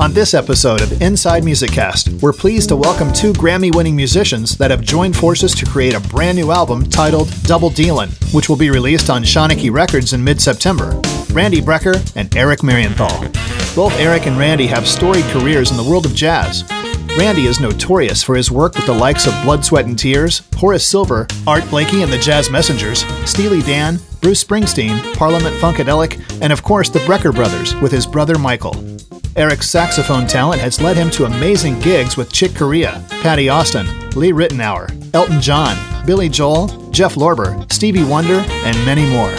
On this episode of Inside Music Cast, we're pleased to welcome two Grammy winning musicians that have joined forces to create a brand new album titled Double Dealin', which will be released on Shanachie Records in mid September. Randy Brecker and Eric Marienthal. Both Eric and Randy have storied careers in the world of jazz. Randy is notorious for his work with the likes of Blood, Sweat, and Tears, Horace Silver, Art Blakey and the Jazz Messengers, Steely Dan, Bruce Springsteen, Parliament Funkadelic, and of course the Brecker brothers with his brother Michael. Eric's saxophone talent has led him to amazing gigs with Chick Corea, Patti Austin, Lee Ritenour, Elton John, Billy Joel, Jeff Lorber, Stevie Wonder, and many more.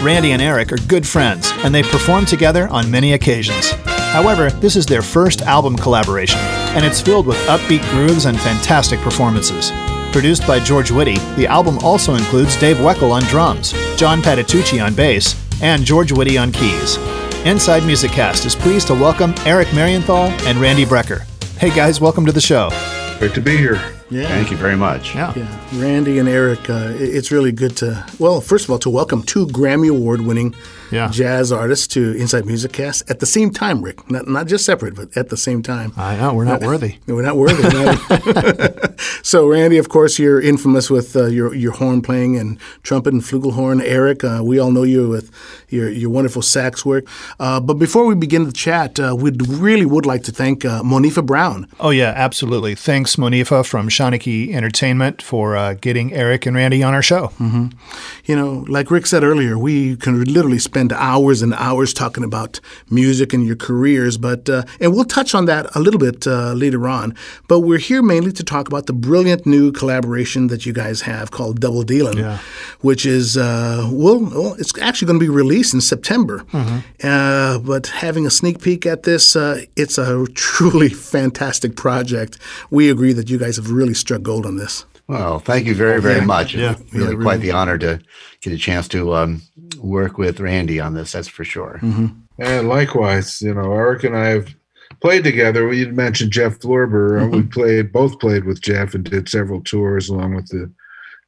Randy and Eric are good friends, and they perform together on many occasions. However, this is their first album collaboration, and it's filled with upbeat grooves and fantastic performances. Produced by George Whitty, the album also includes Dave Weckl on drums, John Patitucci on bass, and George Whitty on keys. Inside Music Cast is pleased to welcome Eric Marienthal and Randy Brecker. Hey guys, welcome to the show. Great to be here. Yeah. Thank you very much. Yeah. Yeah, Randy and Eric, uh, it's really good to, well, first of all, to welcome two Grammy Award winning Yeah. jazz artists to Inside Music Cast at the same time, Rick. Not, not just separate, but at the same time. I know, we're not worthy. We're not worthy. no. so, Randy, of course, you're infamous with uh, your your horn playing and trumpet and flugelhorn. Eric, uh, we all know you with your your wonderful sax work. Uh, but before we begin the chat, uh, we really would like to thank uh, Monifa Brown. Oh, yeah, absolutely. Thanks, Monifa from Shanachie Entertainment, for uh, getting Eric and Randy on our show. You know, like Rick said earlier, we can literally spend hours and hours talking about music and your careers, but uh, and we'll touch on that a little bit uh, later on. But we're here mainly to talk about the brilliant new collaboration that you guys have called Double Dealin', Yeah. which is uh, well, well, it's actually going to be released in September. Uh, but having a sneak peek at this, uh, it's a truly fantastic project. We agree that you guys have really struck gold on this. Well, thank you very, very much. Yeah. It's really Yeah, quite really. the honor to get a chance to um, work with Randy on this. That's for sure. And likewise, you know, Eric and I have played together. We mentioned Jeff Lorber. Uh, We played both played with Jeff and did several tours along with the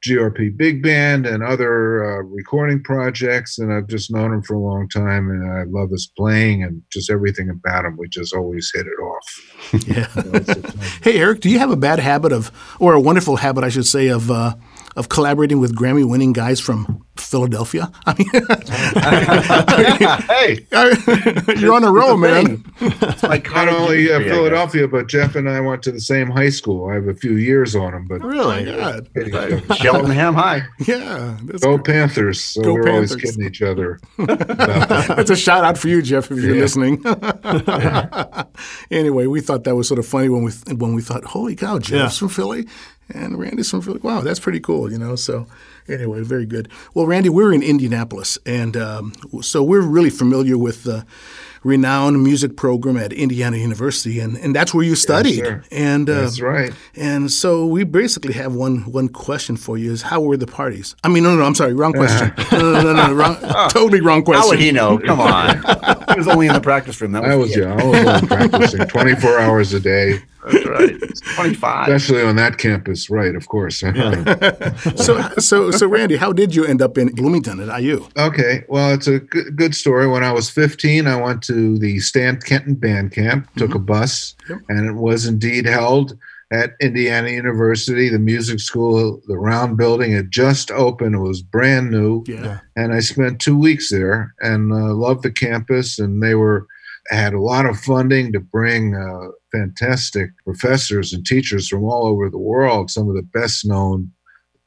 GRP Big Band and other uh, recording projects. And I've just known him for a long time, and I love his playing and just everything about him. We just always hit it off. Yeah. You know, Hey, Eric, do you have a bad habit of, or a wonderful habit, I should say, of uh, of collaborating with Grammy-winning guys from Philadelphia? I mean, hey, you're on a roll, man. it's my not only uh, country, I guess. Philadelphia, but Jeff and I went to the same high school. I have a few years on him, but Really? God. Cheltenham High. Yeah. That's, Go Panthers! So Go we're always kidding each other. that. that's a shout out for you, Jeff, if you're Yeah. listening. anyway, we thought that was sort of funny when we when we thought, holy cow, Jeff's from Philly and Randy's from Philly. Wow, that's pretty cool, you know. So anyway, very good. Well, Randy, we're in Indianapolis, and um, so we're really familiar with the renowned music program at Indiana University, and, and that's where you studied. and uh, That's right. And so we basically have one one question for you: Is how were the parties? I mean, no, no, no I'm sorry, wrong question. no, no, no, no, no wrong, totally wrong question. How would he know? Come on. he was only in the practice room. That was, I was yeah. I was only practicing 24 hours a day, That's right. 25. especially on that campus. Right, of course. So, so, so, Randy, how did you end up in Bloomington at IU? okay, well, it's a good, good story. When I was 15, I went to the Stan Kenton Band Camp, took mm-hmm. a bus, Yep. and it was indeed held at Indiana University. The music school, the round building, had just opened. It was brand new. Yeah. and I spent two weeks there and uh, loved the campus. And they were had a lot of funding to bring uh, fantastic professors and teachers from all over the world, some of the best known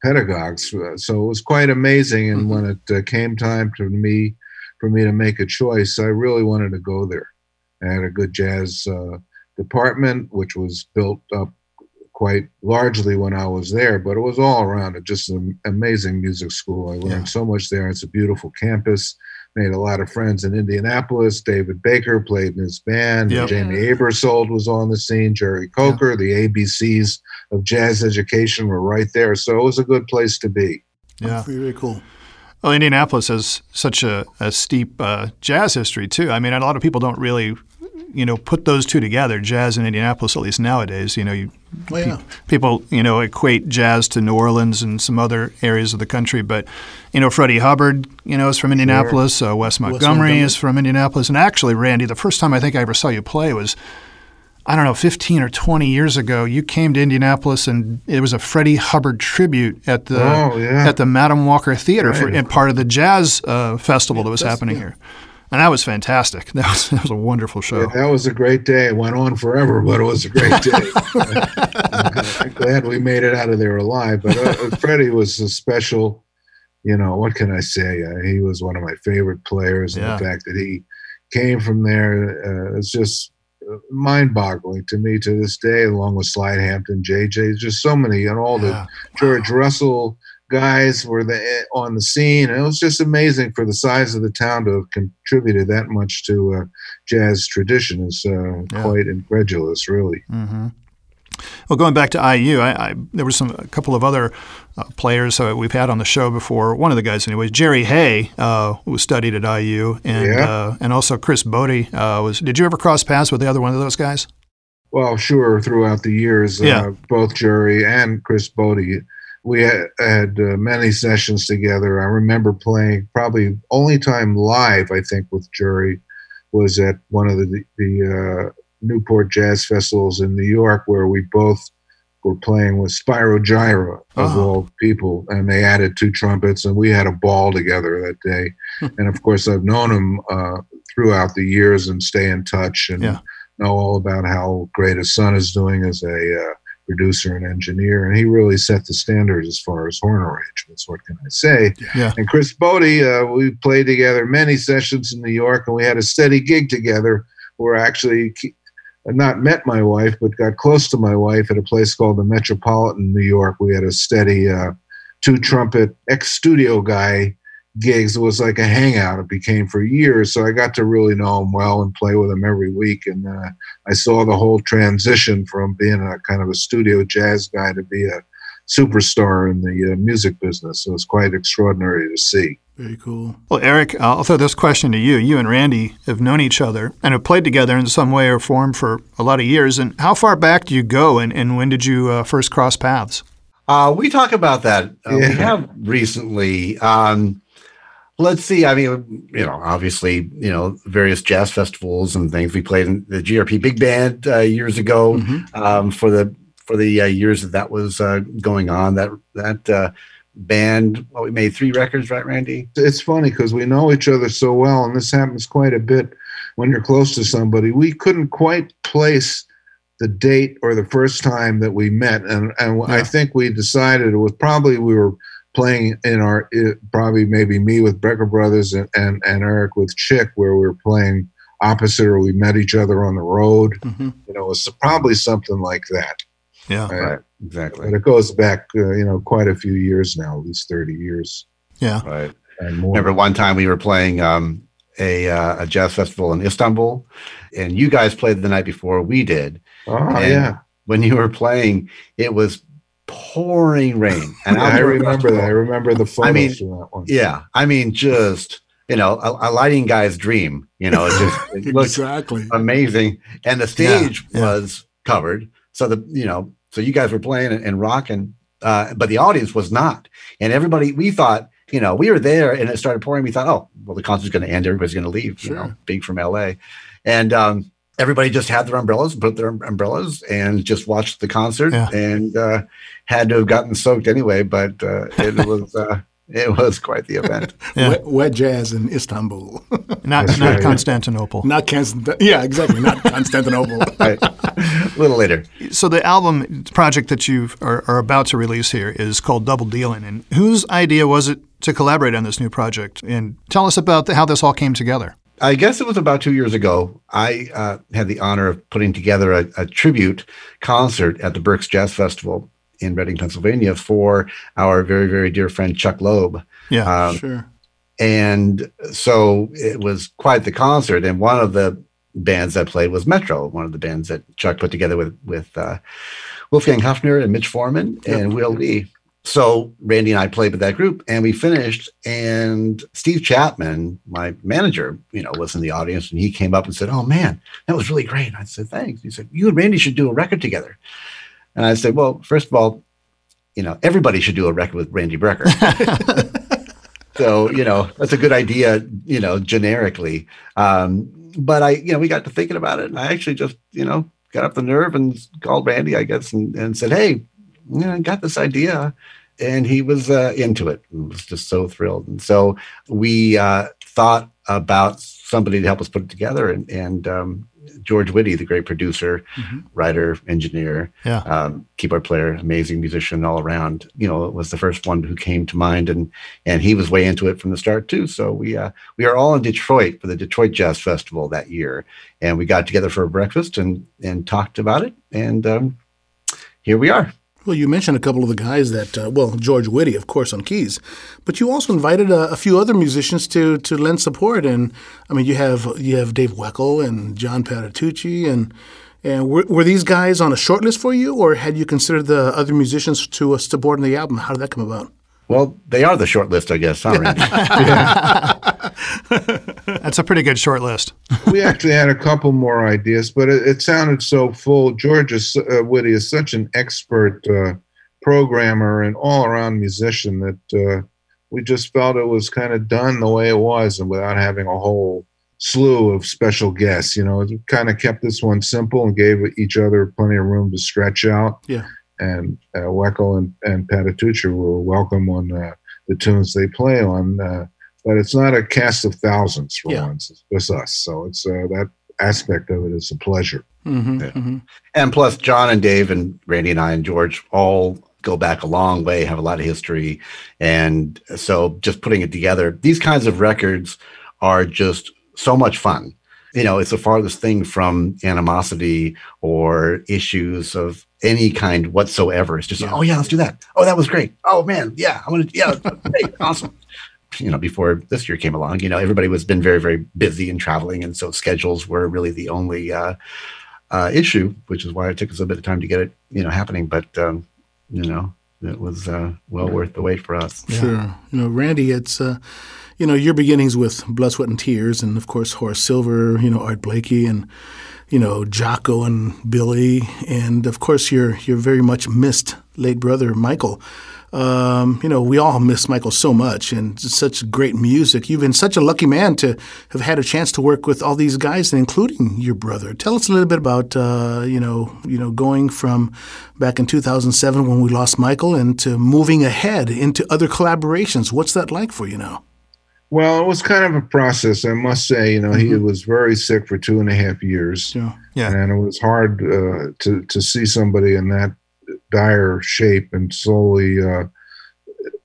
pedagogues. Uh, So it was quite amazing. And when it uh, came time to me for me to make a choice, I really wanted to go there. I had a good jazz uh, department, which was built up quite largely when I was there, but it was all around it. Just an amazing music school. I learned Yeah. so much there. It's a beautiful campus. Made a lot of friends in Indianapolis. David Baker played in his band. Yep. Jamey Aebersold was on the scene. Jerry Coker, the ABCs of jazz education were right there. So it was a good place to be. Yeah. Very, very cool. Well, Indianapolis has such a, a steep uh, jazz history too. I mean, a lot of people don't really, you know, put those two together. Jazz in Indianapolis, at least nowadays. You know, you Well, yeah. people you know equate jazz to New Orleans and some other areas of the country, but you know, Freddie Hubbard, you know, is from Indianapolis. Uh, Wes Montgomery Montgomery. is from Indianapolis, and actually, Randy, the first time I think I ever saw you play was I don't know, 15 or 20 years ago, you came to Indianapolis and it was a Freddie Hubbard tribute at the Oh, yeah. at the Madam Walker Theater for, Right. in part of the jazz uh, festival that was happening here. And that was fantastic. That was, that was a wonderful show. Yeah, that was a great day. It went on forever, but it was a great day. I'm glad we made it out of there alive. But uh, Freddie was a special, you know, what can I say? Uh, he was one of my favorite players. And Yeah. the fact that he came from there uh, is just mind boggling to me to this day, along with Slide Hampton, JJ, just so many, and all the Yeah. George Russell guys were the, on the scene. And it was just amazing for the size of the town to have contributed that much to uh, jazz tradition is uh, Yeah. quite incredulous, really. hmm Well, going back to IU, I, I, there were some a couple of other uh, players uh, we've had on the show before. One of the guys, anyways, Jerry Hey, uh, who studied at IU, and Yeah. uh, and also Chris Botti uh, was. Did you ever cross paths with the other one of those guys? Well, sure, throughout the years, Yeah. uh, both Jerry and Chris Botti, we had, had uh, many sessions together. I remember playing probably only time live, I think, with Jerry was at one of the, the uh, Newport Jazz Festivals in New York, where we both were playing with Spyro Gyra, of Oh. all people, and they added two trumpets, and we had a ball together that day. and of course, I've known him uh, throughout the years and stay in touch and Yeah. know all about how great his son is doing as a uh, producer and engineer. And he really set the standard as far as horn arrangements. What can I say? Yeah. And Chris Botti, uh, we played together many sessions in New York, and we had a steady gig together. Where I actually not met my wife, but got close to my wife at a place called the Metropolitan New York. We had a steady uh, two trumpet ex studio guy gigs. It was like a hangout. It became for years. So I got to really know him well and play with him every week. And uh, I saw the whole transition from being a kind of a studio jazz guy to be a superstar in the uh, music business. So it's quite extraordinary to see. Very cool. Well, Eric, I'll throw this question to you. You and Randy have known each other and have played together in some way or form for a lot of years. And how far back do you go, and, and when did you uh, first cross paths? Uh, we talk about that. Uh, Yeah. We have recently. Um, let's see. I mean, you know, obviously, you know, various jazz festivals and things. We played in the GRP Big Band uh, years ago Mhm. um, for the for the uh, years that that was uh, going on. That that uh, band. Well, we made three records, right, Randy? it's funny because we know each other so well, and this happens quite a bit when you're close to somebody. We couldn't quite place the date or the first time that we met, and and I think we decided it was probably we were playing in our it, probably maybe me with Brecker Brothers and, and and Eric with Chick, where we were playing opposite, or we met each other on the road. hmm You know, it's probably something like that. Yeah. Uh, Right. Exactly. But it goes back, uh, you know, quite a few years now, at least thirty years Yeah. Right. and more. Remember one time we were playing um, a uh, a jazz festival in Istanbul, and you guys played the night before we did. Oh And yeah. When you were playing, it was pouring rain. And Yeah, I remember that. I remember the photos I mean, from that one. Yeah, I mean, just you know, a, a lighting guy's dream. You know, it just it Exactly. amazing, and the stage yeah. was covered. So the you know, so you guys were playing and, and rocking, uh, but the audience was not, and everybody. We thought, you know, we were there, and it started pouring. We thought, oh, well, the concert's going to end. Everybody's going to leave. You know, being from LA, and um, everybody just had their umbrellas, put their umbrellas, and just watched the concert, Yeah. and uh, had to have gotten soaked anyway. But uh, it was. Uh, it was quite the event. Yeah. Wet, wet jazz in Istanbul. Not, not right. Constantinople. Not Constantinople. Yeah, exactly. Not Constantinople. Right. a little later. So the album project that you are, are about to release here is called Double Dealing. And whose idea was it to collaborate on this new project? And tell us about the, how this all came together. I guess it was about two years ago. I uh, had the honor of putting together a, a tribute concert at the Berks Jazz Festival in Reading, Pennsylvania, for our very, very dear friend Chuck Loeb. Yeah. Um, sure. and so it was quite the concert. And one of the bands that played was Metro, one of the bands that Chuck put together with with uh, Wolfgang Hafner and Mitch Forman and Will Lee. So Randy and I played with that group, and we finished. And Steve Chapman, my manager, you know, was in the audience, and he came up and said, "Oh man, that was really great." I said, "Thanks." He said, "You and Randy should do a record together." And I said, "Well, first of all, you know, everybody should do a record with Randy Brecker." so you know that's a good idea you know generically um but i you know we got to thinking about it and i actually just you know got up the nerve and called Randy, I guess, and, and said, "Hey, you know, I got this idea." And he was uh, into it. He was just so thrilled. And so we uh, thought about somebody to help us put it together. And, and um, George Whitty, the great producer, mm-hmm. writer, engineer, yeah. um, keyboard player, amazing musician all around. You know, was the first one who came to mind, and and he was way into it from the start too. So we uh, we are all in Detroit for the Detroit Jazz Festival that year, and we got together for a breakfast and and talked about it, and um, here we are. Well, you mentioned a couple of the guys that, uh, well, George Whitty, of course, on keys, but you also invited a, a, few other musicians to to lend support. And I mean, you have you have Dave Weckl and John Patitucci, and and were, were these guys on a short list for you, or had you considered the other musicians to uh, support in the album? How did that come about? Well, they are the short list, I guess, huh, Randy? That's a pretty good short list. we actually had a couple more ideas, but it, it sounded so full. George is, uh, Whitty is such an expert uh, programmer and all around musician that uh, we just felt it was kind of done the way it was and without having a whole slew of special guests. You know, it kind of kept this one simple and gave each other plenty of room to stretch out. Yeah and uh, Weckl and, and Patitucci were welcome on uh, the tunes they play on. Uh, but it's not a cast of thousands for yeah. once. It's just us. So it's uh, that aspect of it is a pleasure. Mm-hmm, yeah. mm-hmm. And plus, John and Dave and Randy and I and George all go back a long way, have a lot of history. And so just putting it together, these kinds of records are just so much fun you know, it's the farthest thing from animosity or issues of any kind whatsoever. It's just, yeah. oh yeah, let's do that. Oh, that was great. Oh man, yeah, I'm gonna, yeah, great, awesome. You know, before this year came along, you know, everybody was been very, very busy and traveling, and so schedules were really the only uh, uh, issue, which is why it took us a bit of time to get it, you know, happening. But um, you know, it was uh, well worth the wait for us. Yeah. Sure, you know, Randy, it's uh, you know, your beginnings with Blood, Sweat, and Tears, and of course Horace Silver, you know, Art Blakey, and you know Jaco and Billy, and of course your your very much missed late brother Michael. Um, you know, we all miss Michael so much and such great music. You've been such a lucky man to have had a chance to work with all these guys, including your brother. Tell us a little bit about uh, you know you know going from back in 2007 when we lost Michael and to moving ahead into other collaborations. What's that like for you now? Well, it was kind of a process, I must say. You know, mm-hmm. he was very sick for two and a half years, yeah, yeah. and it was hard uh, to to see somebody in that dire shape and slowly uh,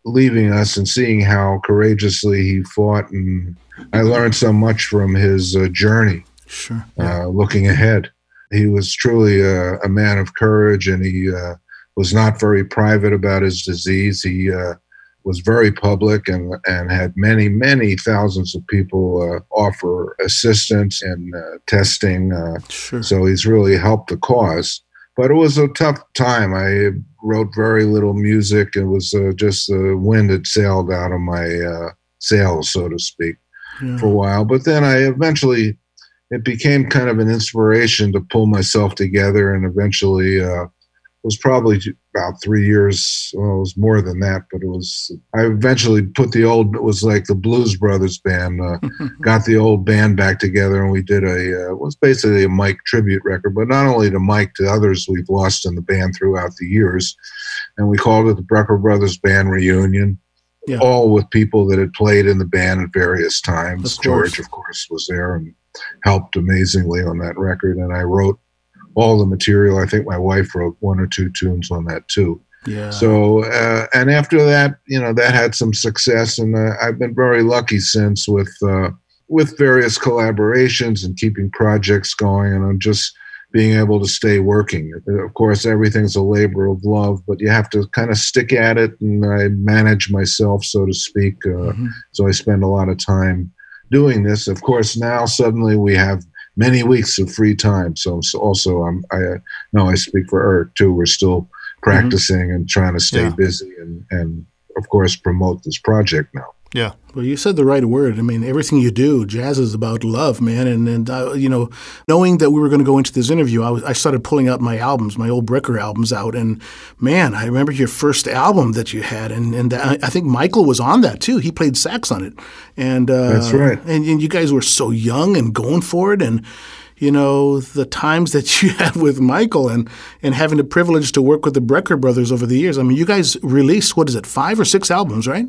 leaving us, and seeing how courageously he fought. And I learned so much from his uh, journey. Sure, yeah. Uh, looking ahead, he was truly a, a man of courage, and he uh, was not very private about his disease. He uh, was very public and, and had many, many thousands of people uh, offer assistance and uh, testing. Uh, sure. So he's really helped the cause. But it was a tough time. I wrote very little music. It was uh, just the wind had sailed out of my uh, sails, so to speak, yeah. for a while. But then I eventually, it became kind of an inspiration to pull myself together and eventually uh, was probably about three years. Well, it was more than that, but it was. I eventually put the old. It was like the Blues Brothers band. Uh, got the old band back together, and we did a. Uh, it was basically a Mike tribute record, but not only to Mike, to others we've lost in the band throughout the years, and we called it the Brecker Brothers Band Reunion. Yeah. All with people that had played in the band at various times. Of George, of course, was there and helped amazingly on that record, and I wrote all the material. I think my wife wrote one or two tunes on that too. Yeah. So, uh, and after that, you know, that had some success, and uh, I've been very lucky since with uh, with various collaborations and keeping projects going, and I'm just being able to stay working. Of course, everything's a labor of love, but you have to kind of stick at it, and I manage myself, so to speak. Uh, mm-hmm. So I spend a lot of time doing this. Of course, now suddenly we have many weeks of free time. So, so also, I'm, I know I speak for Eric too. We're still mm-hmm. practicing mm-hmm. and trying to stay yeah. busy and, and, of course, promote this project now. Yeah. Well, you said the right word. I mean, everything you do, jazz is about love, man. And, and uh, you know, knowing that we were going to go into this interview, I, was, I started pulling out my albums, my old Brecker albums out. And man, I remember your first album that you had. And, and I, I think Michael was on that too. He played sax on it. And uh, That's right. And, and you guys were so young and going for it. And, you know, the times that you had with Michael and, and having the privilege to work with the Brecker brothers over the years. I mean, you guys released, what is it, five or six albums, right?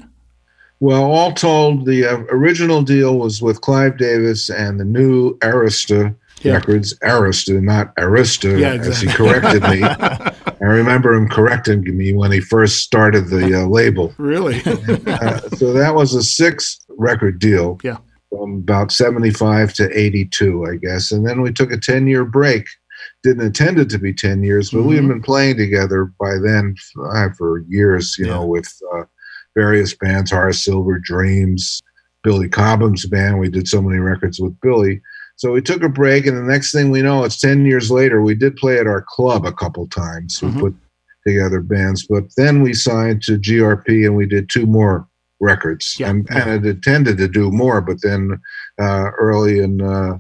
Well, all told, the uh, original deal was with Clive Davis and the new Arista yeah. Records, Arista, not Arista, yeah, exactly. as he corrected me. I remember him correcting me when he first started the uh, label. Really? uh, so that was a six record deal. Yeah. From about 75 to 82, I guess. And then we took a 10 year break. Didn't intend it to be 10 years, but mm-hmm. we had been playing together by then uh, for years, you yeah. know, with uh, various bands, Horace Silver, Dreams, Billy Cobham's band. We did so many records with Billy. So we took a break, and the next thing we know, it's 10 years later. We did play at our club a couple times. We mm-hmm. put together bands, but then we signed to GRP and we did two more records. Yeah. And, and I intended to do more, but then uh, early in uh,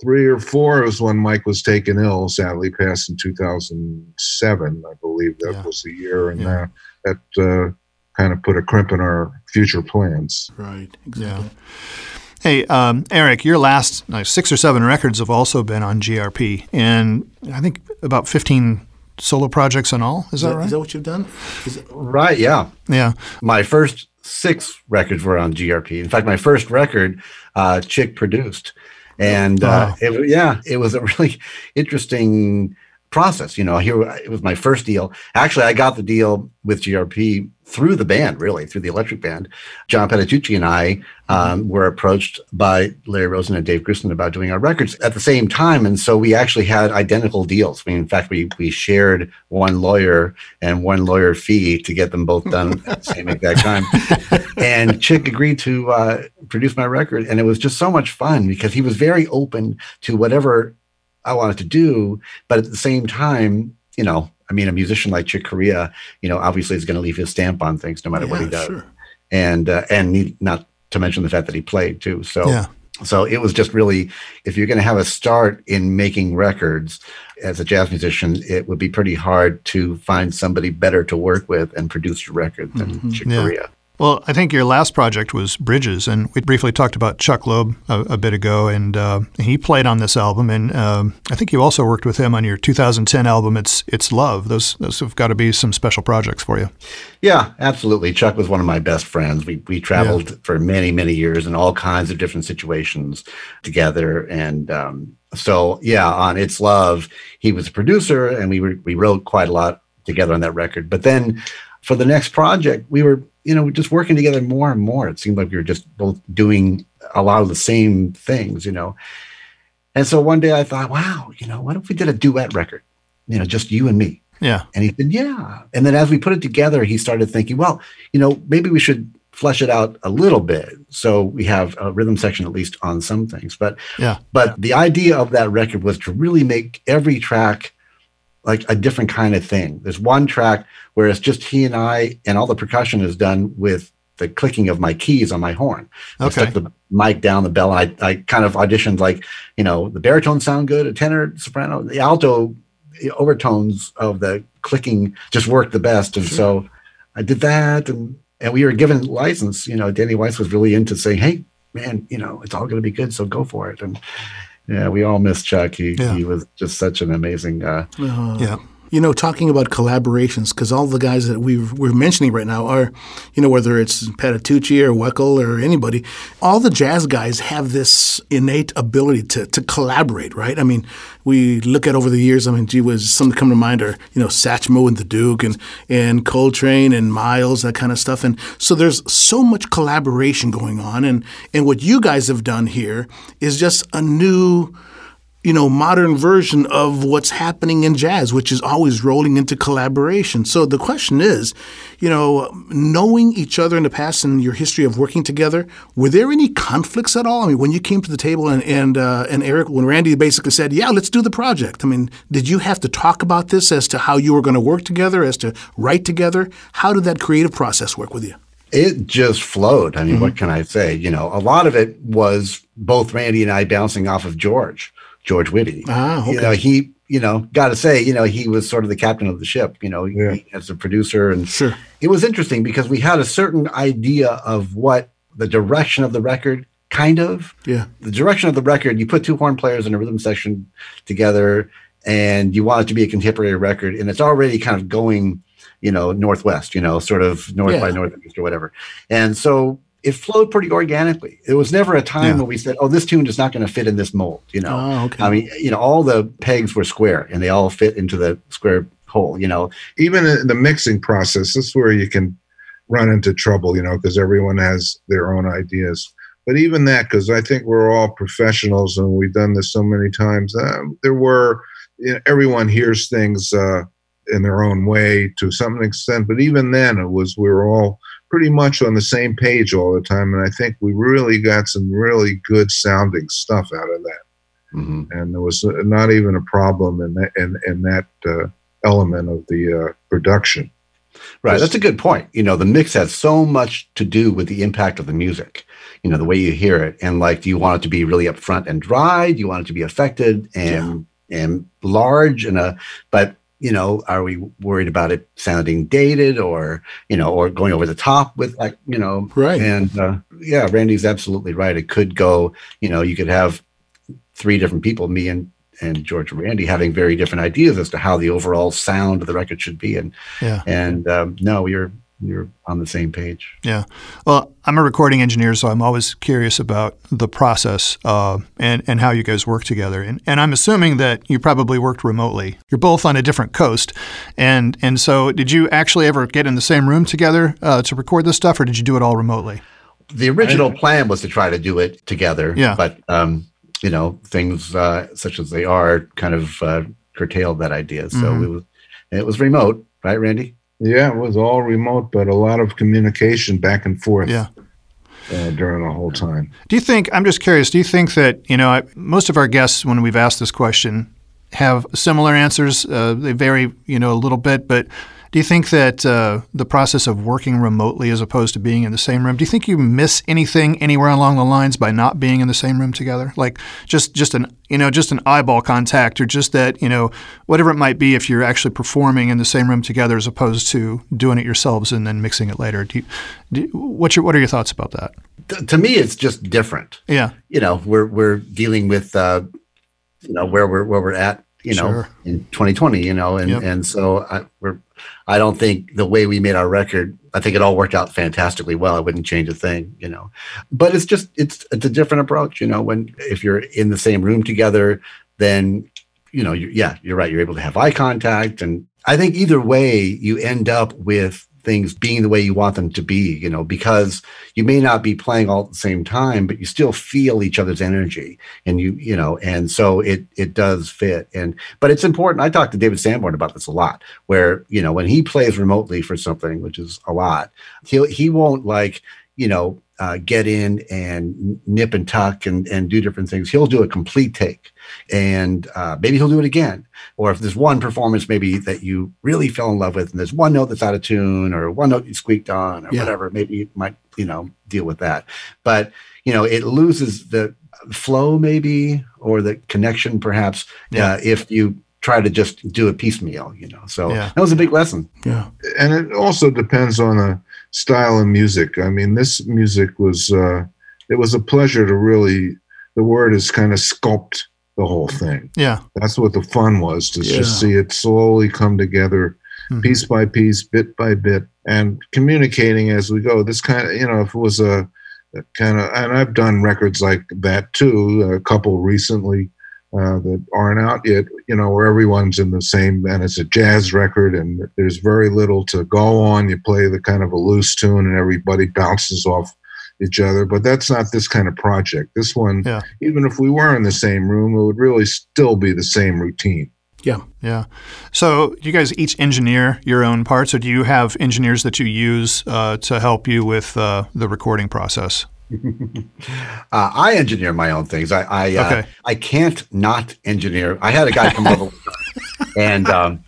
2003 or four was when Mike was taken ill, sadly passed in 2007, I believe that yeah. was the year. And yeah. uh, that uh, kind of put a crimp in our future plans. Right, exactly. Yeah. Hey, um, Eric, your last six or seven records have also been on GRP, and I think about 15 solo projects in all. Is, is that, that right? Is that what you've done? Right, yeah. Yeah. My first six records were on GRP. In fact, my first record, uh, Chick produced. And uh, it, yeah, it was a really interesting process. You know, here it was my first deal. Actually, I got the deal with GRP through the band, really, through the Electric Band. John Patitucci and I um, were approached by Larry Rosen and Dave Grusin about doing our records at the same time, and so we actually had identical deals. I mean, in fact, we we shared one lawyer and one lawyer fee to get them both done at the same exact time. and Chick agreed to uh, produce my record, and it was just so much fun because he was very open to whatever I wanted to do, but at the same time, you know, I mean, a musician like Chick Corea, you know, obviously is going to leave his stamp on things no matter yeah, what he does, sure. and uh, and he, not to mention the fact that he played too. So yeah. so it was just really, if you're going to have a start in making records as a jazz musician, it would be pretty hard to find somebody better to work with and produce your record than mm-hmm. Chick yeah. Well, I think your last project was Bridges, and we briefly talked about Chuck Loeb a, a bit ago, and uh, he played on this album, and um, I think you also worked with him on your 2010 album, "It's It's Love." Those those have got to be some special projects for you. Yeah, absolutely. Chuck was one of my best friends. We we traveled yeah. for many many years in all kinds of different situations together, and um, so yeah, on "It's Love," he was a producer, and we were, we wrote quite a lot together on that record. But then for the next project, we were you know, just working together more and more. It seemed like we were just both doing a lot of the same things, you know. And so one day I thought, wow, you know, what if we did a duet record? You know, just you and me. Yeah. And he said, yeah. And then as we put it together, he started thinking, well, you know, maybe we should flesh it out a little bit so we have a rhythm section at least on some things but yeah but the idea of that record was to really make every track like a different kind of thing. There's one track where it's just he and I, and all the percussion is done with the clicking of my keys on my horn. Okay. I stuck the mic down the bell. I, I kind of auditioned like, you know, the baritone sound good, a tenor, soprano, the alto the overtones of the clicking just worked the best. And sure. so I did that and and we were given license. You know, Danny Weiss was really into saying, Hey, man, you know, it's all gonna be good, so go for it. And yeah, we all miss Chuck. He yeah. he was just such an amazing guy. Uh, yeah. You know, talking about collaborations, because all the guys that we we're mentioning right now are, you know, whether it's Patitucci or Weckl or anybody, all the jazz guys have this innate ability to, to collaborate, right? I mean, we look at over the years, I mean, gee whiz, some that come to mind are, you know, Satchmo and the Duke and, and Coltrane and Miles, that kind of stuff. And so there's so much collaboration going on. And, and what you guys have done here is just a new – you know, modern version of what's happening in jazz, which is always rolling into collaboration. So the question is, you know, knowing each other in the past and your history of working together, were there any conflicts at all? I mean, when you came to the table and and uh, and Eric, when Randy basically said, "Yeah, let's do the project," I mean, did you have to talk about this as to how you were going to work together, as to write together? How did that creative process work with you? It just flowed. I mean, mm-hmm. what can I say? You know, a lot of it was both Randy and I bouncing off of George. George Whitty. Ah, okay. You know, he, you know, got to say, you know, he was sort of the captain of the ship, you know, yeah. he, as a producer. And sure. it was interesting because we had a certain idea of what the direction of the record kind of. Yeah. The direction of the record, you put two horn players in a rhythm section together, and you want it to be a contemporary record, and it's already kind of going, you know, northwest, you know, sort of north Yeah. by northeast or whatever. And so it flowed pretty organically. It was never a time Yeah. where we said, "Oh, this tune is not going to fit in this mold," you know. Oh, okay. I mean, you know, all the pegs were square, and they all fit into the square hole, you know. even in the mixing process, this is where you can run into trouble, you know, because everyone has their own ideas. But even that, because I think we're all professionals and we've done this so many times, um, there were, you know, everyone hears things uh, in their own way to some extent. But even then, it was, we were all pretty much on the same page all the time. And I think we really got some really good sounding stuff out of that. Mhm. And there was not even a problem in that, in, in that uh, element of the uh, production. Right. That's a good point. You know, the mix has so much to do with the impact of the music, you know, the way you hear it. And like, do you want it to be really upfront and dry? Do you want it to be affected and and large and a but you know, are we worried about it sounding dated or, you know, or going over the top with like, you know, Right. and uh, yeah, Randy's absolutely right. It could go, you know, you could have three different people, me and and George and Randy having very different ideas as to how the overall sound of the record should be. And Yeah. and um, no, you're you're on the same page. Yeah. Well, I'm a recording engineer, so I'm always curious about the process uh, and and how you guys work together. And and I'm assuming that you probably worked remotely. You're both on a different coast, and and so did you actually ever get in the same room together uh, to record this stuff, or did you do it all remotely? The original plan was to try to do it together. Yeah. But um, you know, things uh, such as they are kind of uh, curtailed that idea. So Mhm. it was it was remote, right, Randy? Yeah, it was all remote, but a lot of communication back and forth Yeah. uh, during the whole time. Do you think? I'm just curious. Do you think that you know I, most of our guests, when we've asked this question, have similar answers? Uh, they vary, you know, a little bit, but do you think that uh, the process of working remotely as opposed to being in the same room? Do you think you miss anything anywhere along the lines by not being in the same room together? Like just just an you know just an eyeball contact, or just that you know whatever it might be. If you're actually performing in the same room together as opposed to doing it yourselves and then mixing it later. Do you, do, what's your what are your thoughts about that? T- to me, it's just different. Yeah. You know, we're we're dealing with uh, you know where we're where we're at. You know, Sure. in 2020. You know, and Yep. and so I, we're. I don't think the way we made our record. I think it all worked out fantastically well. I wouldn't change a thing. You know, but it's just it's it's a different approach. You know, when if you're in the same room together, then you know, you, yeah, you're right. You're able to have eye contact, and I think either way, you end up with things being the way you want them to be. You know, because you may not be playing all at the same time, but you still feel each other's energy, and you you know, and so it it does fit. And but it's important. I talked to David Sanborn about this a lot, where you know when he plays remotely for something, which is a lot, he'll, he won't like you know uh, get in and nip and tuck and and do different things. He'll do a complete take, and uh, maybe he'll do it again. Or if there's one performance maybe that you really fell in love with, and there's one note that's out of tune, or one note you squeaked on, or Yeah. whatever, maybe you might you know deal with that. But you know it loses the flow maybe or the connection perhaps Yeah. uh, if you try to just do a piecemeal. You know, so Yeah. that was a big lesson. Yeah. And it also depends on the style of music. I mean, this music was, uh, it was a pleasure to really, the word is kind of sculpt the whole thing. Yeah. That's what the fun was to Yeah. just see it slowly come together Mhm. piece by piece, bit by bit, and communicating as we go. This kind of, you know, if it was a, a kind of, and I've done records like that too, a couple recently uh, that aren't out yet, you know, where everyone's in the same, and it's a jazz record and there's very little to go on. You play the kind of a loose tune and everybody bounces off each other, but that's not this kind of project. This one, Yeah. even if we were in the same room, it would really still be the same routine. Yeah. Yeah. So, do you guys each engineer your own parts, or do you have engineers that you use uh, to help you with uh, the recording process? Uh, I engineer my own things. I I, uh, Okay. I can't not engineer. I had a guy come over and um,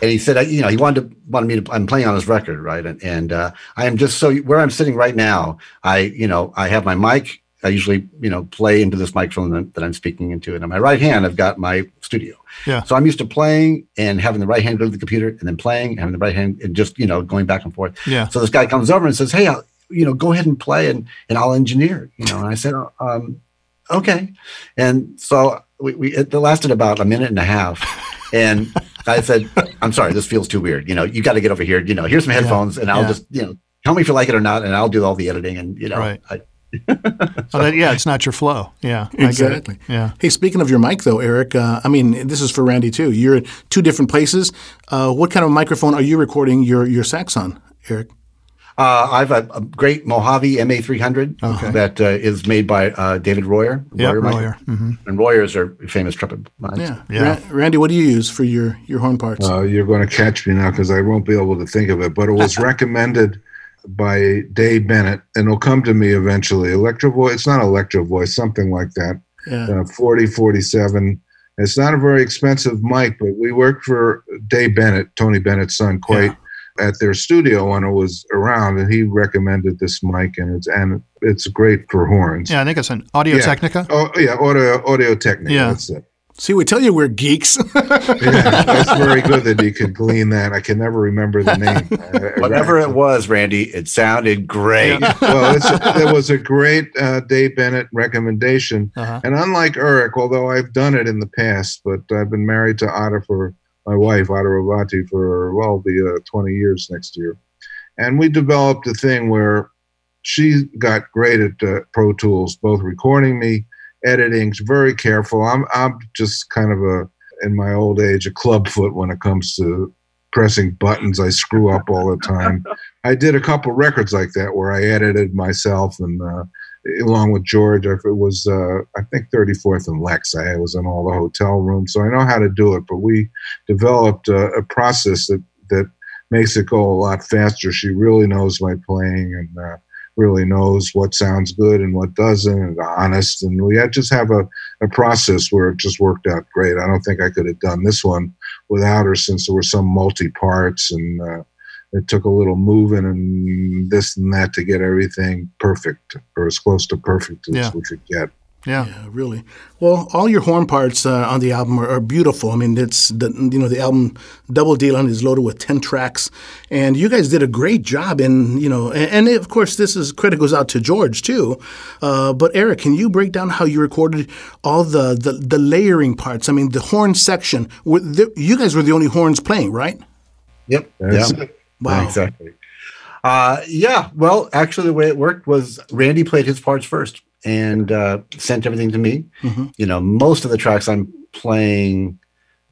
and he said, you know, he wanted to wanted me to. I'm playing on his record, right? And and uh, I am just so where I'm sitting right now. I you know I have my mic. I usually you know play into this microphone that, that I'm speaking into, and on my right hand I've got my studio. Yeah. So I'm used to playing and having the right hand go to the computer, and then playing, and having the right hand, and just you know going back and forth. Yeah. So this guy comes over and says, "Hey, uh, you know, go ahead and play and, and I'll engineer, you know. And I said, um, okay. And so we, we, it lasted about a minute and a half. And I said, I'm sorry, this feels too weird. You know, you got to get over here. You know, here's some headphones yeah. and I'll yeah. just, you know, tell me if you like it or not. And I'll do all the editing. And, you know, right. I, oh, yeah, it's not your flow. Yeah, exactly. Yeah. Hey, speaking of your mic, though, Eric, uh, I mean, this is for Randy too. You're at two different places. Uh, what kind of microphone are you recording your your sax on, Eric? Uh, I have a, a, great Mojave MA300 okay. that uh, is made by uh, David Royer. Yeah, Royer. Royer. Mm-hmm. And Royers are famous trumpet mics. Yeah. yeah. Randy, what do you use for your, your horn parts? Uh, you're going to catch me now because I won't be able to think of it, but it was recommended by Dave Bennett, and it'll come to me eventually. Electro voice, it's not electro voice, something like that. Yeah. Uh, 40, 47. It's not a very expensive mic, but we worked for Dave Bennett, Tony Bennett's son, quite. Yeah at their studio when it was around, and he recommended this mic, and it's and it's great for horns. Yeah, I think it's an Audio yeah. Technica. Oh yeah, Audio Audio Technica. Yeah. That's it. See, we tell you we're geeks. yeah, that's very good that you can glean that. I can never remember the name. Uh, Whatever it was, Randy, it sounded great. Yeah. well, it was a great uh, Dave Bennett recommendation. Uh-huh. And unlike Eric, although I've done it in the past, but I've been married to Ada for my wife, Ada Rovatti, for well, be uh, 20 years next year. And we developed a thing where she got great at uh, Pro Tools, both recording me, editing, very careful. I'm, I'm just kind of a, in my old age, a clubfoot when it comes to pressing buttons. I screw up all the time. I did a couple records like that where I edited myself and uh, along with George. It was, uh, I think, 34th and Lex. I was in all the hotel rooms, so I know how to do it. But we developed a, a process that that makes it go a lot faster. She really knows my playing and uh, really knows what sounds good and what doesn't, and honest. And we had just have a, a process where it just worked out great. I don't think I could have done this one without her, since there were some multi parts and. Uh, it took a little moving and this and that to get everything perfect or as close to perfect as yeah. we could get. Yeah. yeah, really. Well, all your horn parts uh, on the album are, are, beautiful. I mean, it's the you know the album Double Dealin' is loaded with ten tracks, and you guys did a great job. In you know, and, and of course, this is credit goes out to George too. Uh, but Eric, can you break down how you recorded all the the, the layering parts? I mean, the horn section. The, you guys were the only horns playing, right? Yep. That's yeah. It. Wow. Exactly. Uh, yeah. Well, actually, the way it worked was Randy played his parts first and uh, sent everything to me. Mm-hmm. You know, most of the tracks I'm playing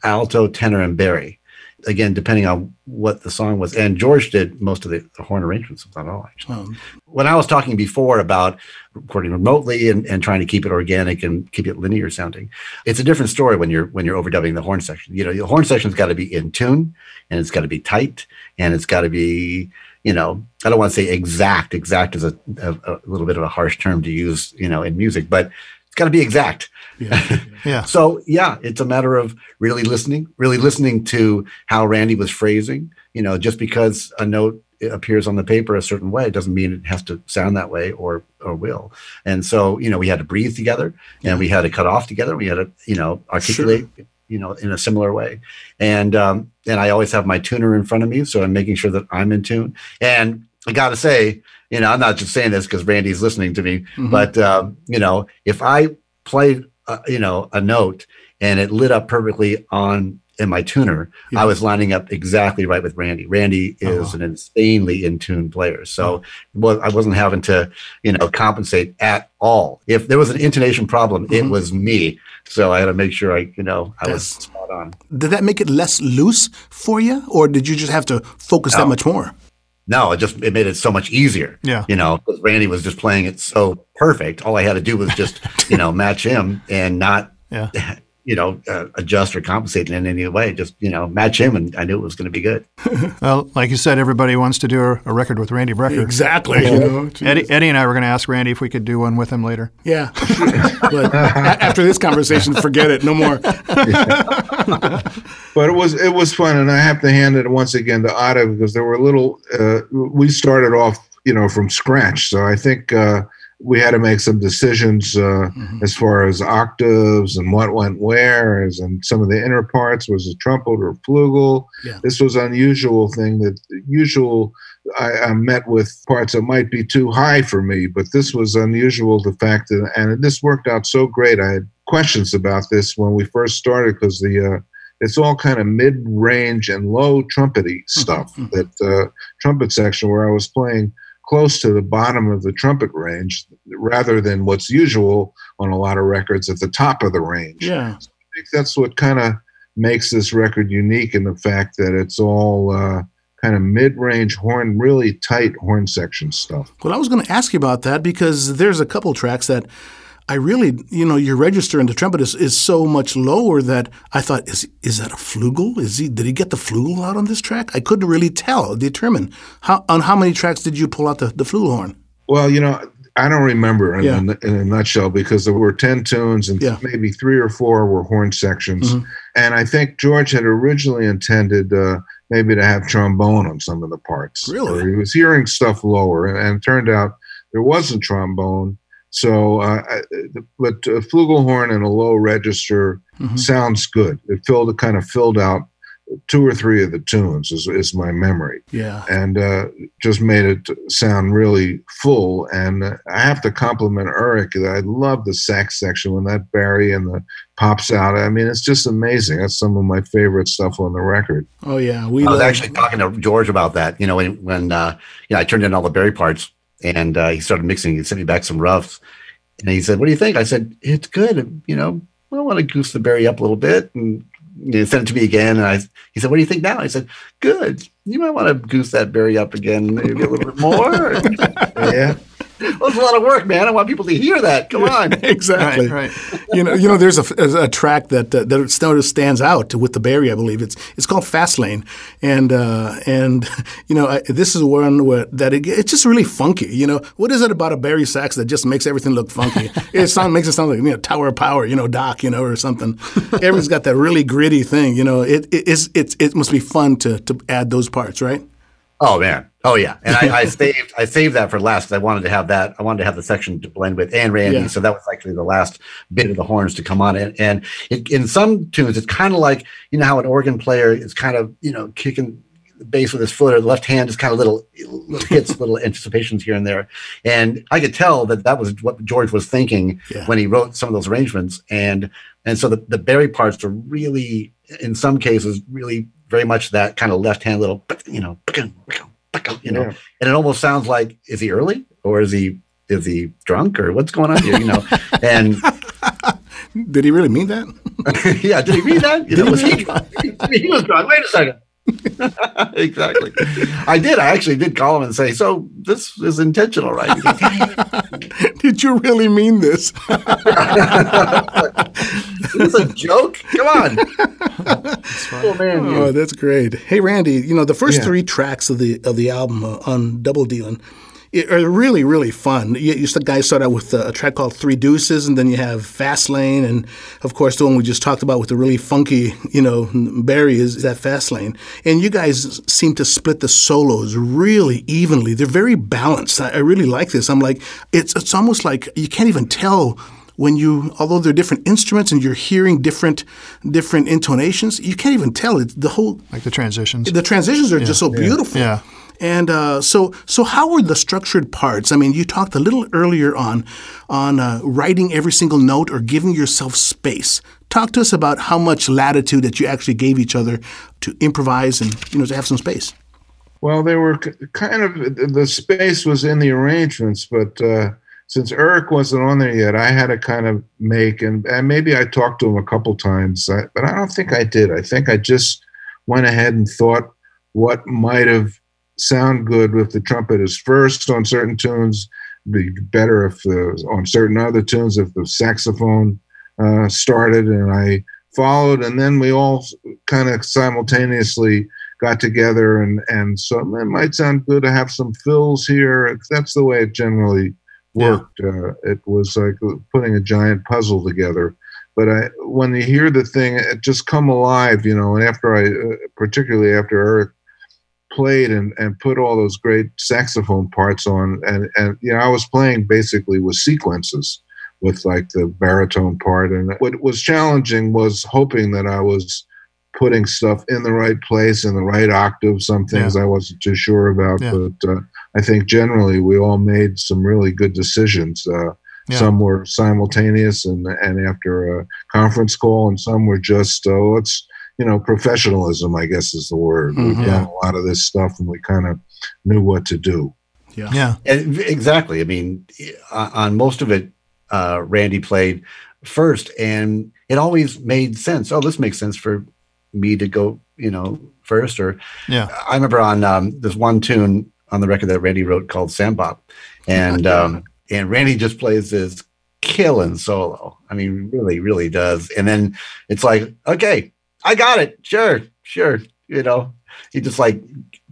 alto, tenor, and bari. Again, depending on what the song was. And George did most of the, the horn arrangements of that all, actually. Um, when I was talking before about recording remotely and, and trying to keep it organic and keep it linear sounding, it's a different story when you're when you're overdubbing the horn section. You know, the horn section's got to be in tune and it's got to be tight and it's got to be you know i don't want to say exact exact is a, a, a, little bit of a harsh term to use you know in music but got to be exact. Yeah, yeah. so yeah it's a matter of really listening really listening to how randy was phrasing. You know just because a note appears on the paper a certain way doesn't mean it has to sound that way or or will. And so you know we had to breathe together and we had to cut off together. We had to you know articulate sure. you know, in a similar way. And um, and I always have my tuner in front of me, so I'm making sure that I'm in tune. And I got to say, you know, I'm not just saying this because Randy's listening to me, mm-hmm. but um, you know, if I played, uh, you know, a note and it lit up perfectly on in my tuner, yeah. I was lining up exactly right with Randy. Randy is uh-huh. an insanely in tune player. So well, I wasn't having to, you know, compensate at all. If there was an intonation problem, mm-hmm. it was me. So I had to make sure I, you know, I was spot on. Did that make it less loose for you, or did you just have to focus no. that much more? No, it just it made it so much easier. Yeah, you know, because Randy was just playing it so perfect. All I had to do was just, you know, match him and not yeah. you know, uh, adjust or compensate in any way. Just you know, match him, and I knew it was going to be good. well, like you said, everybody wants to do a, a record with Randy Brecker. Exactly. You know, Eddie, Eddie, and I were going to ask Randy if we could do one with him later. Yeah, but after this conversation, forget it. No more. but it was it was fun, and I have to hand it once again to Ada because there were a little. Uh, we started off, you know, from scratch, so I think. Uh, we had to make some decisions uh, mm-hmm. as far as octaves and what went where, as and some of the inner parts was a trumpet or flugel. Yeah. This was unusual thing that usual. I, I, met with parts that might be too high for me, but this was unusual. The fact that and this worked out so great. I had questions about this when we first started because the uh, it's all kind of mid-range and low trumpety mm-hmm. stuff. Mm-hmm. That uh, trumpet section where I was playing close to the bottom of the trumpet range rather than what's usual on a lot of records at the top of the range. Yeah. So I think that's what kind of makes this record unique in the fact that it's all uh, kind of mid-range horn, really tight horn section stuff. Well, I was going to ask you about that because there's a couple tracks that I really, you know, your register in the trumpet is, is so much lower that I thought, is is that a flugel? Is he did he get the flugel out on this track? I couldn't really tell, determine how on how many tracks did you pull out the, the flugelhorn? Well, you know, I don't remember in, yeah. a, in, a, nutshell because there were 10 tunes and yeah. maybe three or four were horn sections. Mm-hmm. And I think George had originally intended uh, maybe to have trombone on some of the parts. Really? he was hearing stuff lower, and, and, it turned out there wasn't trombone. So, uh, but a flugelhorn in a low register mm-hmm. sounds good. It filled, it kind of filled out two or three of the tunes is, is my memory. Yeah. And uh, just made it sound really full. And uh, I have to compliment Eric. I love the sax section when that bari and the pops out. I mean, it's just amazing. That's some of my favorite stuff on the record. Oh yeah, we. I was actually talking to George about that. You know, when when uh, you know I turned in all the bari parts and uh, he started mixing. He sent me back some roughs, and he said, "What do you think?" I said, "It's good. You know, I want to goose the bari up a little bit." And he sent it to me again, and I he said, "What do you think now?" I said, "Good. You might want to goose that bari up again, maybe a little bit more." yeah well, it's a lot of work, man. I want people to hear that. Come on. exactly. Right, right. you know, you know, there's a, a track that uh, that stands out with the bari, I believe. It's it's called Fast Lane, and uh, and you know, I, this is one where that it, it's just really funky. You know, what is it about a bari sax that just makes everything look funky? it sound makes it sound like you know Tower of Power, you know, Doc, you know, or something. Everyone's got that really gritty thing. You know, it it is it, it must be fun to to add those parts, right? Oh man, oh yeah, and I, I saved I saved that for last because I wanted to have that. I wanted to have the section to blend with and Randy, yeah. so that was actually the last bit of the horns to come on. And, and it, in some tunes, it's kind of like you know how an organ player is kind of you know kicking the bass with his foot, or the left hand is kind of little, little hits, little anticipations here and there. And I could tell that that was what George was thinking yeah. when he wrote some of those arrangements. And and so the the bari parts are really, in some cases, really very much that kind of left hand little, you know, you know, yeah. and it almost sounds like is he early or is he is he drunk or what's going on here, you know? And did he really mean that? yeah, did he mean that? You know, was he he was drunk. Wait a second. exactly. I did. I actually did call him and say, "So this is intentional, right?" did you really mean this? is a joke. Come on. oh man. Oh, that's great. Hey, Randy. You know the first yeah. three tracks of the of the album uh, on Double Dealing are uh, really, really fun. You, you guys start out with uh, a track called Three Deuces, and then you have Fast Lane, and of course the one we just talked about with the really funky, you know, bari is, that Fast Lane. And you guys seem to split the solos really evenly. They're very balanced. I, I really like this. I'm like, it's it's almost like you can't even tell when you although they're different instruments and you're hearing different different intonations you can't even tell it the whole like the transitions the transitions are yeah, just so beautiful yeah and uh, so, so how were the structured parts? I mean, you talked a little earlier on on uh, writing every single note or giving yourself space. Talk to us about how much latitude that you actually gave each other to improvise and you know to have some space. Well, they were kind of the space was in the arrangements, but uh, since Eric wasn't on there yet, I had to kind of make and, and maybe I talked to him a couple times, but I don't think I did. I think I just went ahead and thought what might have sound good with the trumpet is first on certain tunes, be better if the, on certain other tunes if the saxophone uh, started and I followed, and then we all kind of simultaneously got together and and so it might sound good to have some fills here. That's the way it generally worked. Yeah. Uh, it was like putting a giant puzzle together. But I, when you hear the thing, it just come alive, you know. And after I, uh, particularly after Eric played and, and put all those great saxophone parts on and and you know I was playing basically with sequences with like the baritone part and what was challenging was hoping that I was putting stuff in the right place in the right octave some things yeah. I wasn't too sure about yeah. but uh, I think generally we all made some really good decisions uh, yeah. some were simultaneous and and after a conference call and some were just uh, let's you know, professionalism, I guess is the word. Mm-hmm. We've done a lot of this stuff and we kind of knew what to do. Yeah. Yeah. And exactly. I mean, on most of it, uh, Randy played first and it always made sense. Oh, this makes sense for me to go, you know, first. Or, yeah. I remember on um, this one tune on the record that Randy wrote called Sambop. And, um, and Randy just plays this killing solo. I mean, really, really does. And then it's like, okay, I got it. Sure, sure. You know, he just like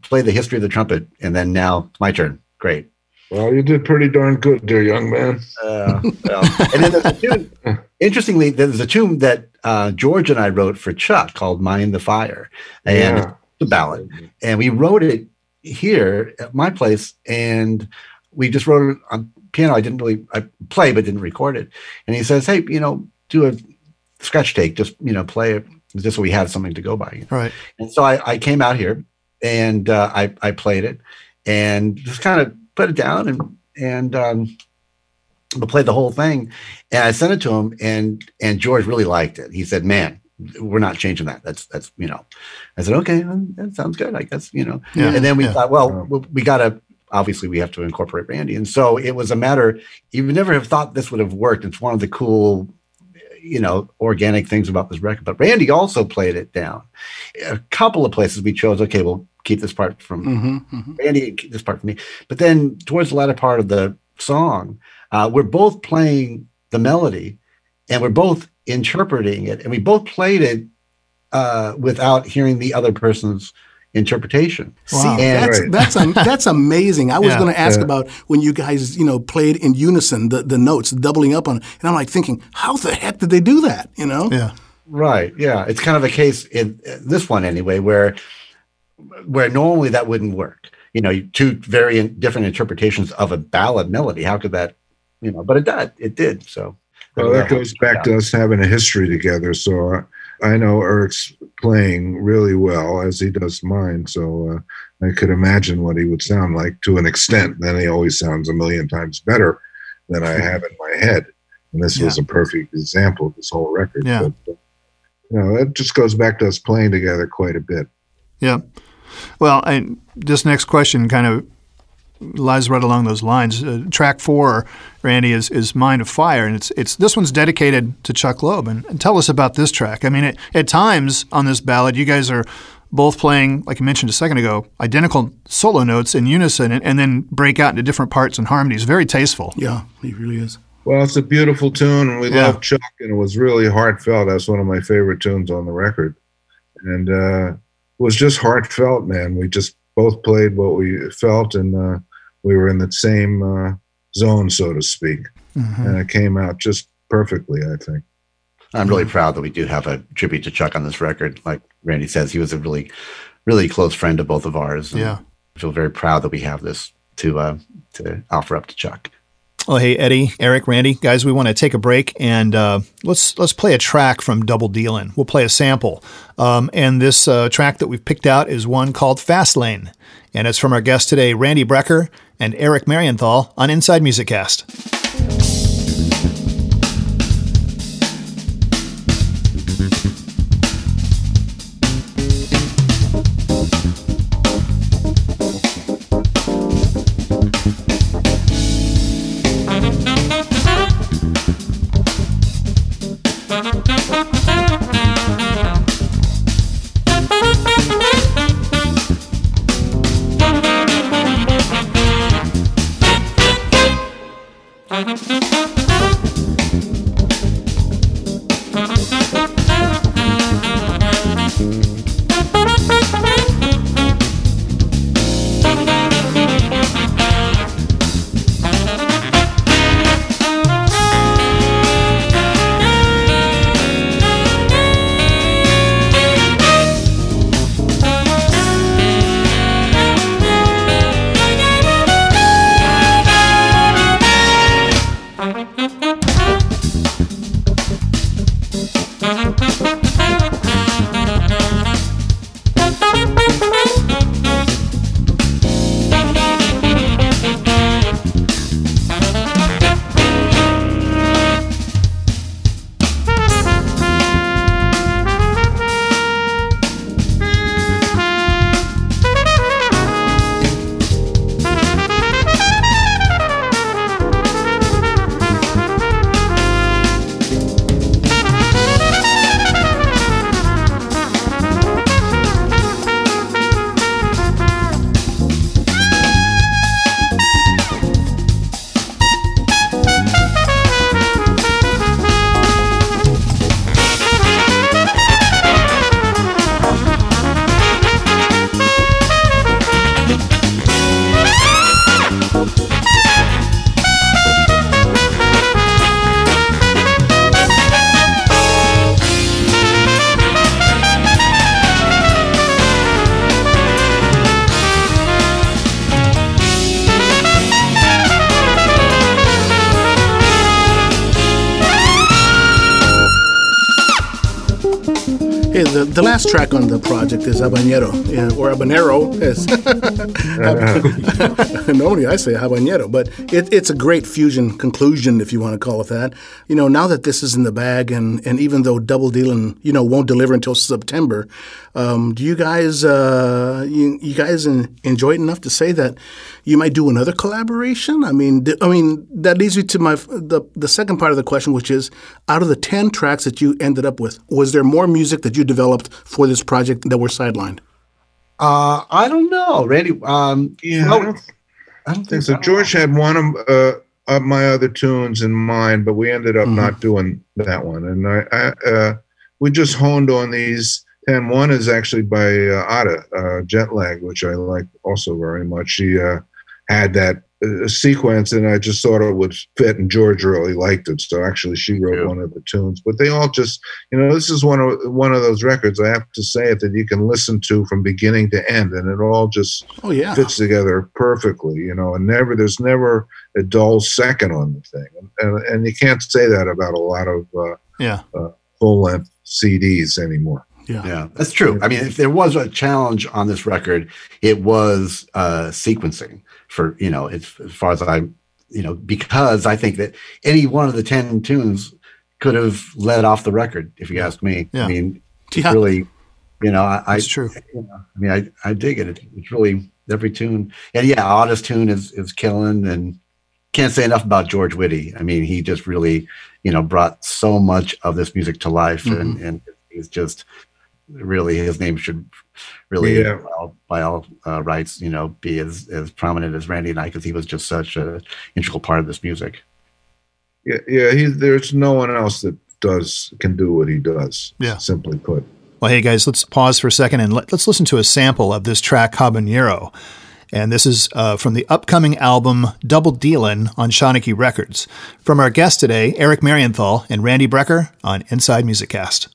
played the history of the trumpet, and then now it's my turn. Great. Well, you did pretty darn good, dear young man. Uh, well, and then there's a tune. Interestingly, there's a tune that uh, George and I wrote for Chuck called "Mind the Fire," and yeah. it's a ballad, and we wrote it here at my place, and we just wrote it on piano. I didn't really I play, but didn't record it. And he says, "Hey, you know, do a scratch take. Just you know, play it just so we had something to go by. Right. And so I, I came out here and uh, I, I played it and just kind of put it down and and um, played the whole thing. And I sent it to him and and George really liked it. He said, "Man, we're not changing that. That's that's you know." I said, "Okay, that sounds good. I guess you know." Yeah. And then we yeah. thought, well, we got to obviously we have to incorporate Randy. And so it was a matter. You would never have thought this would have worked. It's one of the cool you know organic things about this record. But Randy also played it down. A couple of places we chose. Okay, we'll keep this part from mm-hmm, mm-hmm. Randy, keep this part from me. But then towards the latter part of the song, uh, we're both playing the melody, and we're both interpreting it, and we both played it uh, without hearing the other person's interpretation. Wow. See, and, that's right. that's um, that's amazing. I was yeah, going to ask yeah. about when you guys, you know, played in unison the, the notes, doubling up on, and I'm like thinking, how the heck did they do that? You know? Yeah. Right. Yeah. It's kind of a case in this one anyway, where where normally that wouldn't work. You know, two very different interpretations of a ballad melody. How could that? You know, but it did. It did. So. Well, that goes back to us having a history together. So. I know Eric's playing really well as he does mine, so uh, I could imagine what he would sound like to an extent. Then he always sounds a million times better than I have in my head, and this yeah. was a perfect example of this whole record. Yeah. But, uh, you know, it just goes back to us playing together quite a bit. Yeah. Well, I, this next question kind of lies right along those lines. Uh, track four, Randy, is, is Mind of Fire, and it's it's this one's dedicated to Chuck Loeb. And, and tell us about this track. I mean, it, at times on this ballad, you guys are both playing, like you mentioned a second ago, identical solo notes in unison, and, and then break out into different parts and harmonies. Very tasteful. Yeah, he really is. Well, it's a beautiful tune, and we yeah. love Chuck, and it was really heartfelt. That's one of my favorite tunes on the record, and uh, it was just heartfelt, man. We just both played what we felt, and uh, we were in the same uh, zone, so to speak, mm-hmm. and it came out just perfectly. I think. I'm really proud that we do have a tribute to Chuck on this record. Like Randy says, he was a really, really close friend of both of ours. yeah, I feel very proud that we have this to uh, to offer up to Chuck. Well, hey Eddie, Eric, Randy, guys, we want to take a break and uh, let's let's play a track from Double Dealin'. We'll play a sample, um, and this uh, track that we've picked out is one called Fast Lane, and it's from our guest today, Randy Brecker and Eric Marienthal on Inside Music Cast. Last track on the project is Habanero, or Habanero. As Normally I say Habanero, but it, it's a great fusion conclusion, if you want to call it that. You know, now that this is in the bag, and, and even though Double Dealin', you know, won't deliver until September, um, do you guys uh, you, you guys enjoy it enough to say that you might do another collaboration? I mean, th- I mean that leads me to my the the second part of the question, which is out of the ten tracks that you ended up with, was there more music that you developed for this project that were sidelined? Uh, I don't know, Randy. Um, yeah, I, don't, I don't think so. George had one of, uh, of my other tunes in mind, but we ended up mm-hmm. not doing that one. And I, I uh, we just honed on these. And one is actually by uh, Ada, uh, Jet Lag, which I like also very much. She uh, had that a sequence, and I just thought it would fit, and George really liked it. So actually, she wrote yeah. one of the tunes. But they all just, you know, this is one of one of those records. I have to say it that you can listen to from beginning to end, and it all just oh yeah fits together perfectly. You know, and never there's never a dull second on the thing, and and, and you can't say that about a lot of uh, yeah uh, full length CDs anymore. Yeah. yeah, that's true. I mean, if there was a challenge on this record, it was uh, sequencing for you know as, as far as I you know because I think that any one of the ten tunes could have led off the record if you ask me. Yeah. I mean, yeah. really, you know, I, That's true. You know, I mean, I, I dig it. It's really every tune, and yeah, Ada's tune is is killing, and can't say enough about George Whitty. I mean, he just really, you know, brought so much of this music to life, mm-hmm. and and he's just really his name should really yeah. by all, by all uh, rights you know be as, as prominent as randy and i because he was just such an integral part of this music yeah yeah he, there's no one else that does can do what he does yeah simply put well hey guys let's pause for a second and let, us listen to a sample of this track habanero and this is uh, from the upcoming album Double Dealin' on Shanachie Records. From our guests today, Eric Marienthal and Randy Brecker on Inside Music Cast.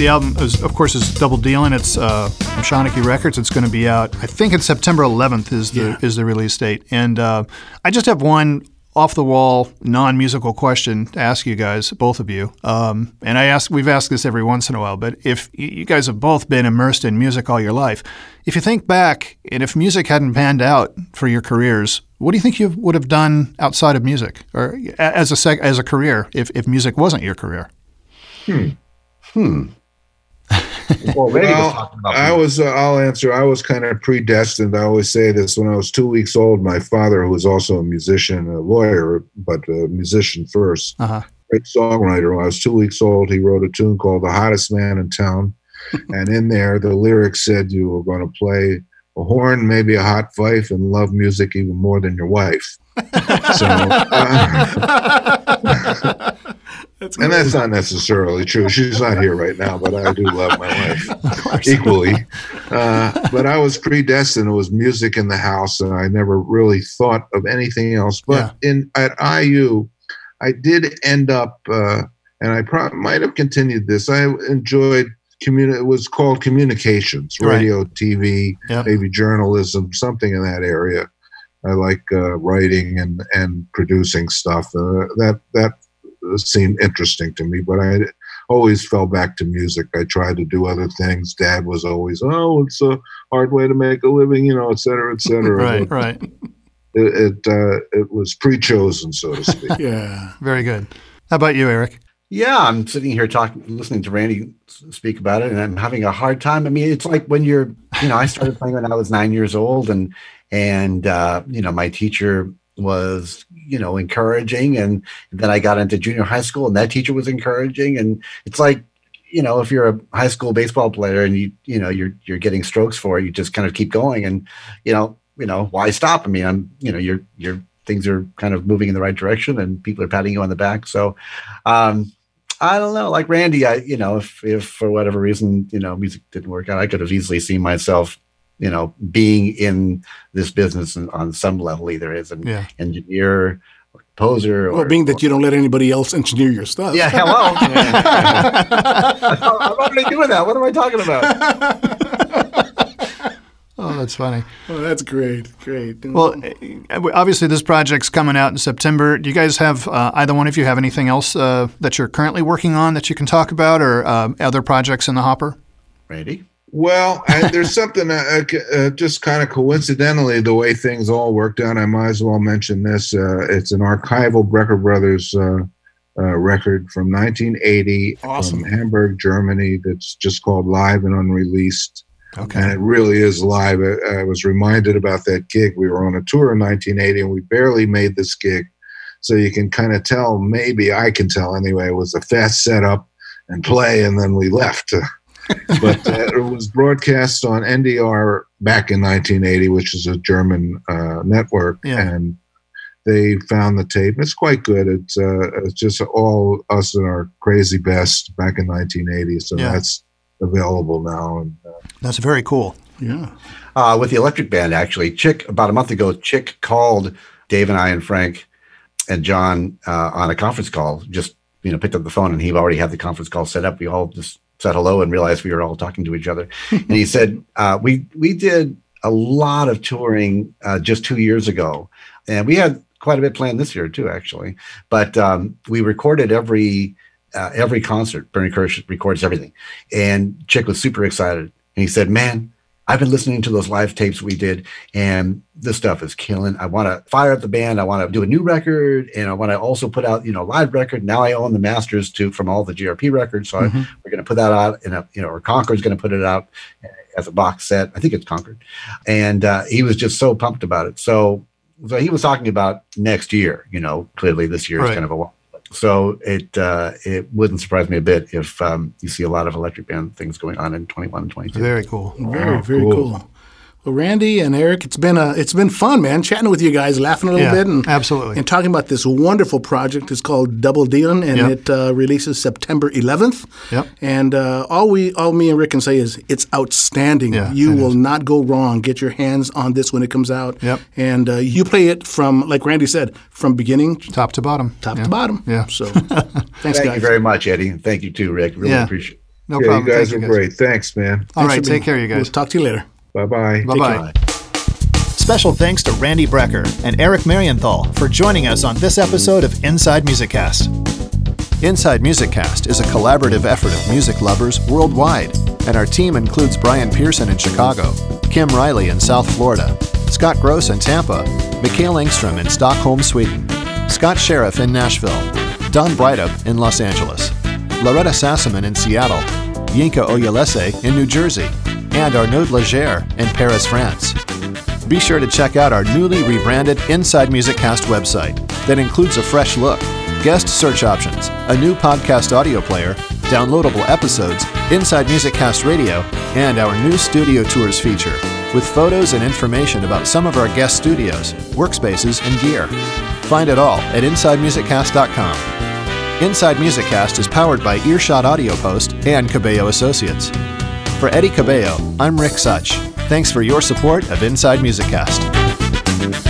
The album, is, of course, is Double Dealin'. It's uh, from Shanachie Records. It's going to be out. I think it's September 11th is the yeah. is the release date. And uh, I just have one off the wall, non musical question to ask you guys, both of you. Um, and I ask, we've asked this every once in a while, but if you guys have both been immersed in music all your life, if you think back, and if music hadn't panned out for your careers, what do you think you would have done outside of music, or as a sec- as a career, if if music wasn't your career? Hmm. Hmm well, well I was. Uh, I'll answer. I was kind of predestined. I always say this. When I was two weeks old, my father, who was also a musician, a lawyer, but a musician 1st uh-huh. great songwriter. When I was two weeks old, he wrote a tune called "The Hottest Man in Town," and in there, the lyrics said, "You were going to play." a horn, maybe a hot fife, and love music even more than your wife. so, uh, that's and that's not necessarily true. She's not here right now, but I do love my wife equally. Uh, but I was predestined. It was music in the house, and I never really thought of anything else. But yeah. in at IU, I did end up, uh, and I pro- might have continued this. I enjoyed communi- It was called communications, radio, right. TV, yep. maybe journalism, something in that area. I like uh, writing and and producing stuff. Uh, that that seemed interesting to me, but I always fell back to music. I tried to do other things. Dad was always, "Oh, it's a hard way to make a living," you know, et cetera, et cetera. right, but right. It it, uh, it was pre-chosen, so to speak. yeah, very good. How about you, Eric? Yeah, I'm sitting here talking, listening to Randy speak about it, and I'm having a hard time. I mean, it's like when you're, you know, I started playing when I was nine years old, and and uh, you know, my teacher was, you know, encouraging, and then I got into junior high school, and that teacher was encouraging, and it's like, you know, if you're a high school baseball player and you, you know, you're you're getting strokes for it, you just kind of keep going, and you know, you know, why stop? I mean, I'm, you know, you're you're things are kind of moving in the right direction, and people are patting you on the back, so. um I don't know. Like Randy, I you know, if if for whatever reason, you know, music didn't work out, I could have easily seen myself, you know, being in this business on some level, either as an yeah. engineer or composer. Or, well, being that or, you don't let anybody else engineer your stuff. Yeah, hello. I'm already doing that. What am I talking about? Oh, that's funny. Oh, that's great. Great. Well, uh, obviously, this project's coming out in September. Do you guys have, uh, either one of you, have anything else uh, that you're currently working on that you can talk about or uh, other projects in the hopper? Randy? Well, I, there's something uh, uh, just kind of coincidentally, the way things all worked out, I might as well mention this. it's an archival Brecker Brothers record from 1980 awesome. from Hamburg, Germany, that's just called Live and Unreleased. Okay. And it really is live. I, I, was reminded about that gig. We were on a tour in 1980 and we barely made this gig. So you can kind of tell, maybe I can tell anyway, it was a fast setup and play, and then we left. but uh, it was broadcast on NDR back in 1980, which is a German uh, network. Yeah. And they found the tape. It's quite good. It's, uh, it's just all us and our crazy best back in 1980. So yeah. that's available now. And uh, that's very cool. Yeah. Uh, with the Electric Band, actually, Chick about a month ago, Chick called Dave and I and Frank and John uh, on a conference call. Just you know, picked up the phone and he already had the conference call set up. We all just said hello and realized we were all talking to each other. and he said, uh, "We we did a lot of touring uh, just two years ago, and we had quite a bit planned this year too, actually. But um, we recorded every." uh, every concert. Bernie Kirsh records everything. And Chick was super excited. And he said, Man, I've been listening to those live tapes we did, and this stuff is killing. I want to fire up the band. I want to do a new record, and I want to also put out, you know, live record. Now I own the masters to from all the GRP records, so mm-hmm. I, we're going to put that out in a, you know, or Concord's going to put it out as a box set. I think it's Concord, and uh, he was just so pumped about it. So, so he was talking about next year. You know, clearly this year right. is kind of a so it uh, it wouldn't surprise me a bit if um, you see a lot of electric band things going on in 21 and 22. Very cool. Very, oh, very cool. cool. Well, Randy and Eric, it's been a it's been fun, man, chatting with you guys, laughing a little yeah, bit, and absolutely, and talking about this wonderful project. It's called Double Dealin', and yep. it uh, releases September 11th. Yep. And uh, all we, all me and Rick can say is it's outstanding. Yeah, you will is. not go wrong. Get your hands on this when it comes out. Yep. And uh, you play it from, like Randy said, from beginning top to bottom. Top to bottom. Yeah. So, thanks, Thank guys. you very much, Eddie. Thank you too, Rick. Really yeah. appreciate. it. No yeah, problem. You guys Thank are great. Thanks, man. All right, take care, you guys. We'll talk to you later. Bye bye. Bye bye. Special thanks to Randy Brecker and Eric Marienthal for joining us on this episode of Inside Musiccast. Inside Musiccast is a collaborative effort of music lovers worldwide, and our team includes Brian Pearson in Chicago, Kim Riley in South Florida, Scott Gross in Tampa, Mikhail Engstrom in Stockholm, Sweden, Scott Sheriff in Nashville, Don Brightup in Los Angeles, Loretta Sassaman in Seattle, Yinka Oyelese in New Jersey, and Arnaud Légère in Paris, France. Be sure to check out our newly rebranded Inside Music Cast website that includes a fresh look, guest search options, a new podcast audio player, downloadable episodes, Inside Music Cast Radio, and our new studio tours feature with photos and information about some of our guest studios, workspaces, and gear. Find it all at InsideMusicCast.com. Inside Music Cast is powered by Earshot Audio Post and Cabello Associates. For Eddie Cabello, I'm Rick Such. Thanks for your support of Inside Musiccast.